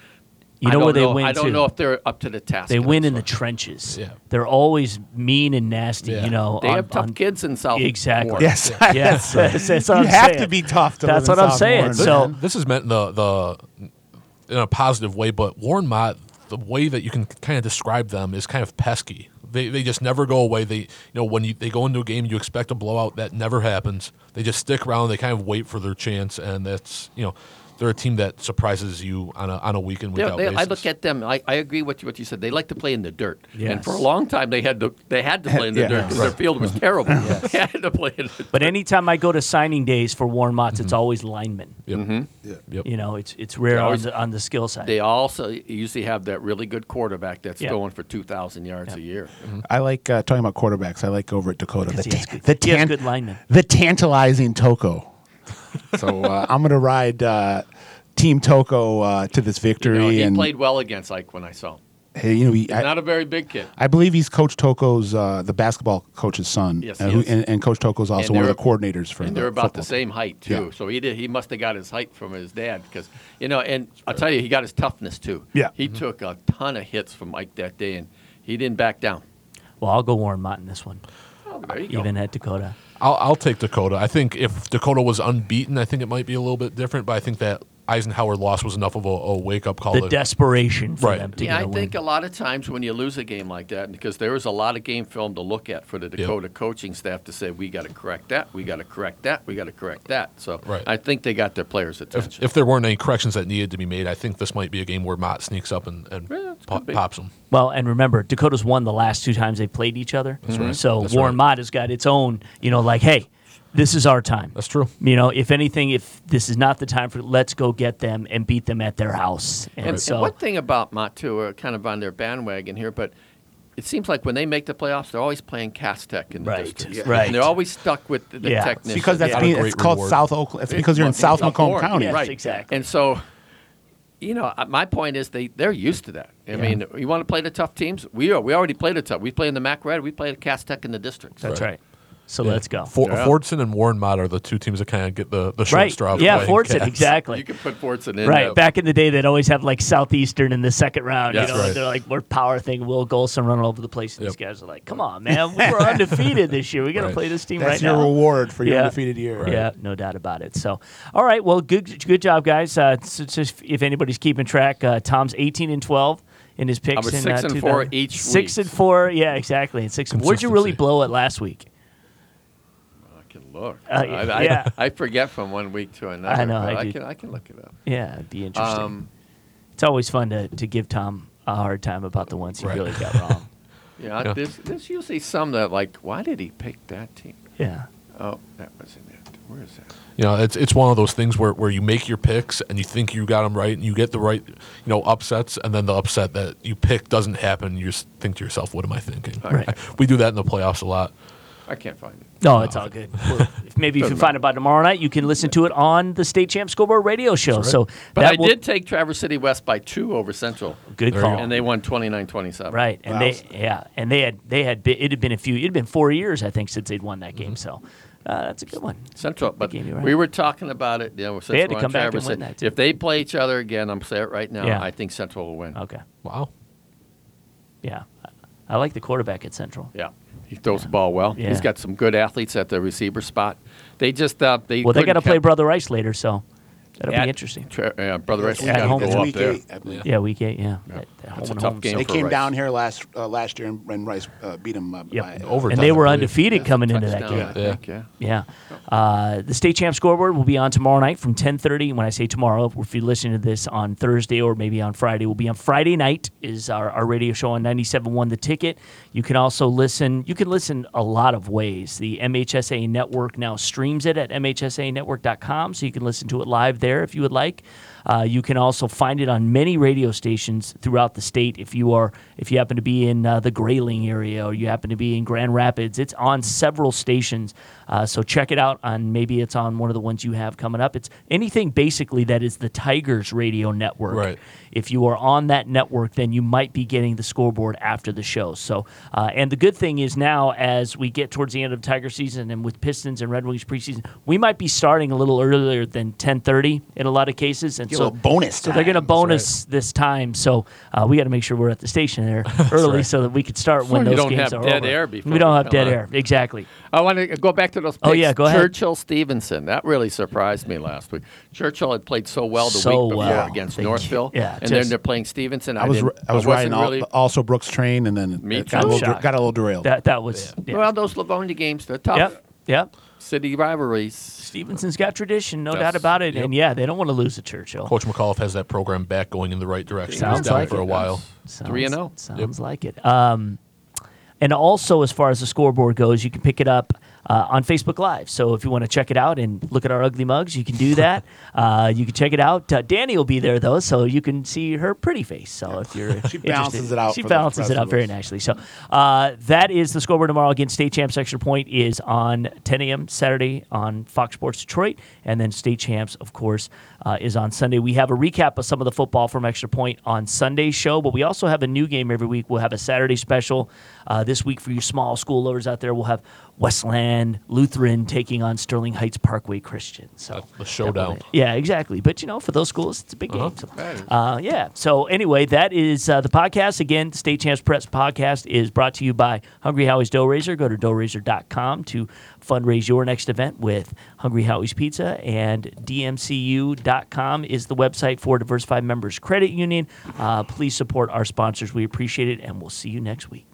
You know don't where they know, win I don't too? know if they're up to the task. They win in the trenches. Yeah. They're always mean and nasty. Yeah. You know, They on- have tough on- kids in South. Exactly. Warren. Yes. Yes, that's, that's what you I'm have saying. to be tough to That's live what in I'm South saying. Warren, So- this is meant in the the in a positive way, but Warren Mott, the way that you can kind of describe them is kind of pesky. They, they just never go away. They you know when you, they go into a game, you expect a blowout. That never happens. They just stick around. They kind of wait for their chance, and that's you know they're a team that surprises you on a on a week in week They- out they- basis. I look at them. I, I agree with what you said. They like to play in the dirt, and for a long time they had to they had to play in the Yeah. dirt because their field was terrible. They had to play in the But anytime I go to signing days for Warren Motts, Mm-hmm. it's always linemen. Yep. Yep. You know, it's it's rare They on always- the, on the skill side. They also usually have that really good quarterback that's Yeah. throwing for two thousand yards a year. I like uh, talking about quarterbacks. I like over at Dakota Because the, he has good- the, he has good linemen. the tantalizing Tocco. So uh, I'm going to ride uh, Team Tocco uh, to this You victory. know, he and played well against Ike when I saw him. hey, you know, he, He's I, not a very big kid. I believe he's Coach Tocco's uh, the basketball coach's son. Yes, uh, he who- is. and, and Coach Tocco's also And one of the coordinators for and the they're about the same height too. Yeah. So he did. He must have got his height from his dad because you know. And I'll tell you, he got his toughness too. Yeah. He took a ton of hits from Mike that day, and he didn't back down. well, I'll go Warren Mott in this one, Oh, there you go. even at Dakota. I'll, I'll take Dakota. I think if Dakota was unbeaten, I think it might be a little bit different. But I think that Eisenhower loss was enough of a, a wake up call. The to- desperation for Right. them to Yeah, get I a think win. a lot of times when you lose a game like that, because there was a lot of game film to look at for the Dakota coaching staff to say, we got to correct that, we got to correct that, we got to correct that. So Right. I think they got their players' attention. if, if there weren't any corrections that needed to be made, I think this might be a game where Mott sneaks up and, and Yeah, it's pop, pops them. Well, and remember, Dakota's won the last two times they played each other. Mm-hmm. right. So That's Warren right. Mott has got its own, you know, like, hey, this is our time. That's true. You know, if anything, if this is not the time for, let's go get them and beat them at their house. And, And, so, and one thing about Mott too, we're kind of on their bandwagon here, but it seems like when they make the playoffs, they're always playing Cass Tech in the Right, district. Yeah. right. And they're always stuck with the, the Yeah. technicians. because that's Yeah. being, it's called reward. South Oakland. It's because you're in South Macomb north, County. Yes, right? exactly. And so, you know, my point is they they're used to that. I mean, you want to play the tough teams? We are. We already played the tough. We play in the MAC Red. We play at Cass Tech in the districts. that's Right. right. So Yeah. let's go. For, Yeah. Fordson and Warren Mott are the two teams that kind of get the, the short right. straw. of Yeah, playing Fordson, Cass. exactly. You can put Fordson in. Right. there. Back in the day, they'd always have like Southeastern in the second round. Yes. you know, Right. they're like, we're power thing. Will Golson running all over the place. And Yep. these guys are like, come on, man. We were undefeated this year. We got to Right. play this team That's right your now. reward for your Yeah. undefeated year. Yeah, no doubt about it. So, all right, well, good, good job, guys. Uh, so, so if- if anybody's keeping track, uh, Tom's eighteen and twelve in his picks. was in, six uh, and four each Six week. and four, yeah, exactly. And six. Where'd you really blow it last week? I look. Uh, I, I, yeah. I forget from one week to another. I know, I I, can. I can look it up. Yeah, it'd be interesting. Um, it's always fun to, to give Tom a hard time about the ones he Right. really got wrong. yeah, Yeah. There's, there's usually some that like, why did he pick that team? Yeah. Oh, that wasn't it. Where is that? You know, it's it's one of those things where, where you make your picks and you think you got them right and you get the right, you know, upsets, and then the upset that you pick doesn't happen. You just think to yourself, "What am I thinking?" Right. We do that in the playoffs a lot. I can't find it. No, it's all good. Well, if maybe if you Doesn't find it by tomorrow night, you can listen to it on the State Champ Scoreboard Radio Show. So But that I will- did take Traverse City West by two over Central, good There call. go. and they won 29-27. Right, and Wow. they yeah, and they had they had been, it had been a few it had been four years I think since they'd won that game. So uh, that's a good one. Central, but gave you right. we were talking about it. You know, since had to we're on come back and Traverse win City. that, too. If they play each other again, I'm saying it right now. Yeah. I think Central will win. Okay, Wow. yeah, I like the quarterback at Central. Yeah, he throws the ball well. Yeah. He's got some good athletes at the receiver spot. They just uh, they Well, they got to play Brother Rice later, so that'll at- be interesting. Tra- uh, Brother Rice At got to home. go It's up week there. eight, I believe. Yeah, week eight. Yeah, At- at That's a and tough game They for came Rice. down here last uh, last year and, and Rice uh, beat them uh, Yep. by Over. and they were believe. undefeated coming into that Touchdown, game. I think, yeah. Yeah. Uh, the state champ scoreboard will be on tomorrow night from 10:30. When I say tomorrow, if you're listening to this on Thursday or maybe on Friday, will be on Friday night. Is our, our radio show on 97.1 The Ticket. You can also listen. You can listen a lot of ways. The MHSA network now streams it at MHSAnetwork.com, so you can listen to it live there if you would like. Uh, you can also find it on many radio stations throughout the state. If you are, if you happen to be in uh, the Grayling area or you happen to be in Grand Rapids, it's on several stations. Uh, so check it out on maybe it's on one of the ones you have coming up. It's anything basically that is the Tigers radio network. Right. If you are on that network, then you might be getting the scoreboard after the show. So, uh, and the good thing is now, as we get towards the end of Tiger season and with Pistons and Red Wings preseason, we might be starting a little earlier than 10:30 in a lot of cases. And Get a so, little bonus so they're going to time. bonus this time. So uh, we got to make sure we're at the station there early right. so that we could start when you those don't games have are dead over. air before we don't have dead on. air. Exactly. I want to go back to those. Picks. Oh, yeah, go ahead. Churchill Stevenson. That really surprised me last week. Churchill had played so well the So week before well. against They- Northville. yeah, and then they're playing Stevenson. I was didn't- I was riding al- really. also Brooks train and then Me got a little, got a little derailed. That that was yeah. Well, those Livonia games, they're tough. Yep. Yep. City rivalries. Stevenson's got tradition, no Yes. doubt about it. Yep. And yeah, they don't want to lose to Churchill. Coach McAuliffe has that program back going in the right direction. He was Sounds down like for it. a while. Sounds, Three and oh. Sounds like it. Um, and also, as far as the scoreboard goes, you can pick it up uh, on Facebook Live. So if you want to check it out and look at our ugly mugs, you can do that. uh, you can check it out. Uh, Danny will be there though, so you can see her pretty face. So if you're She balances interested- it out she balances it out very nicely. So uh, that is the scoreboard tomorrow. Again, State Champs Extra Point is on 10 a.m. Saturday on Fox Sports Detroit, and then State Champs, of course, uh, is on Sunday. We have a recap of some of the football from Extra Point on Sunday's show, but we also have a new game every week. We'll have a Saturday special uh, this week for you small school lovers out there. We'll have Westland Lutheran taking on Sterling Heights Parkway Christian. So the showdown. yeah, exactly. But you know, for those schools, it's a big game. So, uh, yeah. So anyway, that is uh, the podcast. Again, State Champs Press podcast is brought to you by Hungry Howie's Dough Raiser. Go to doughraiser.com to fundraise your next event with Hungry Howie's Pizza and DMCU.com is the website for Diversified Members Credit Union. Uh, please support our sponsors. We appreciate it, and we'll see you next week.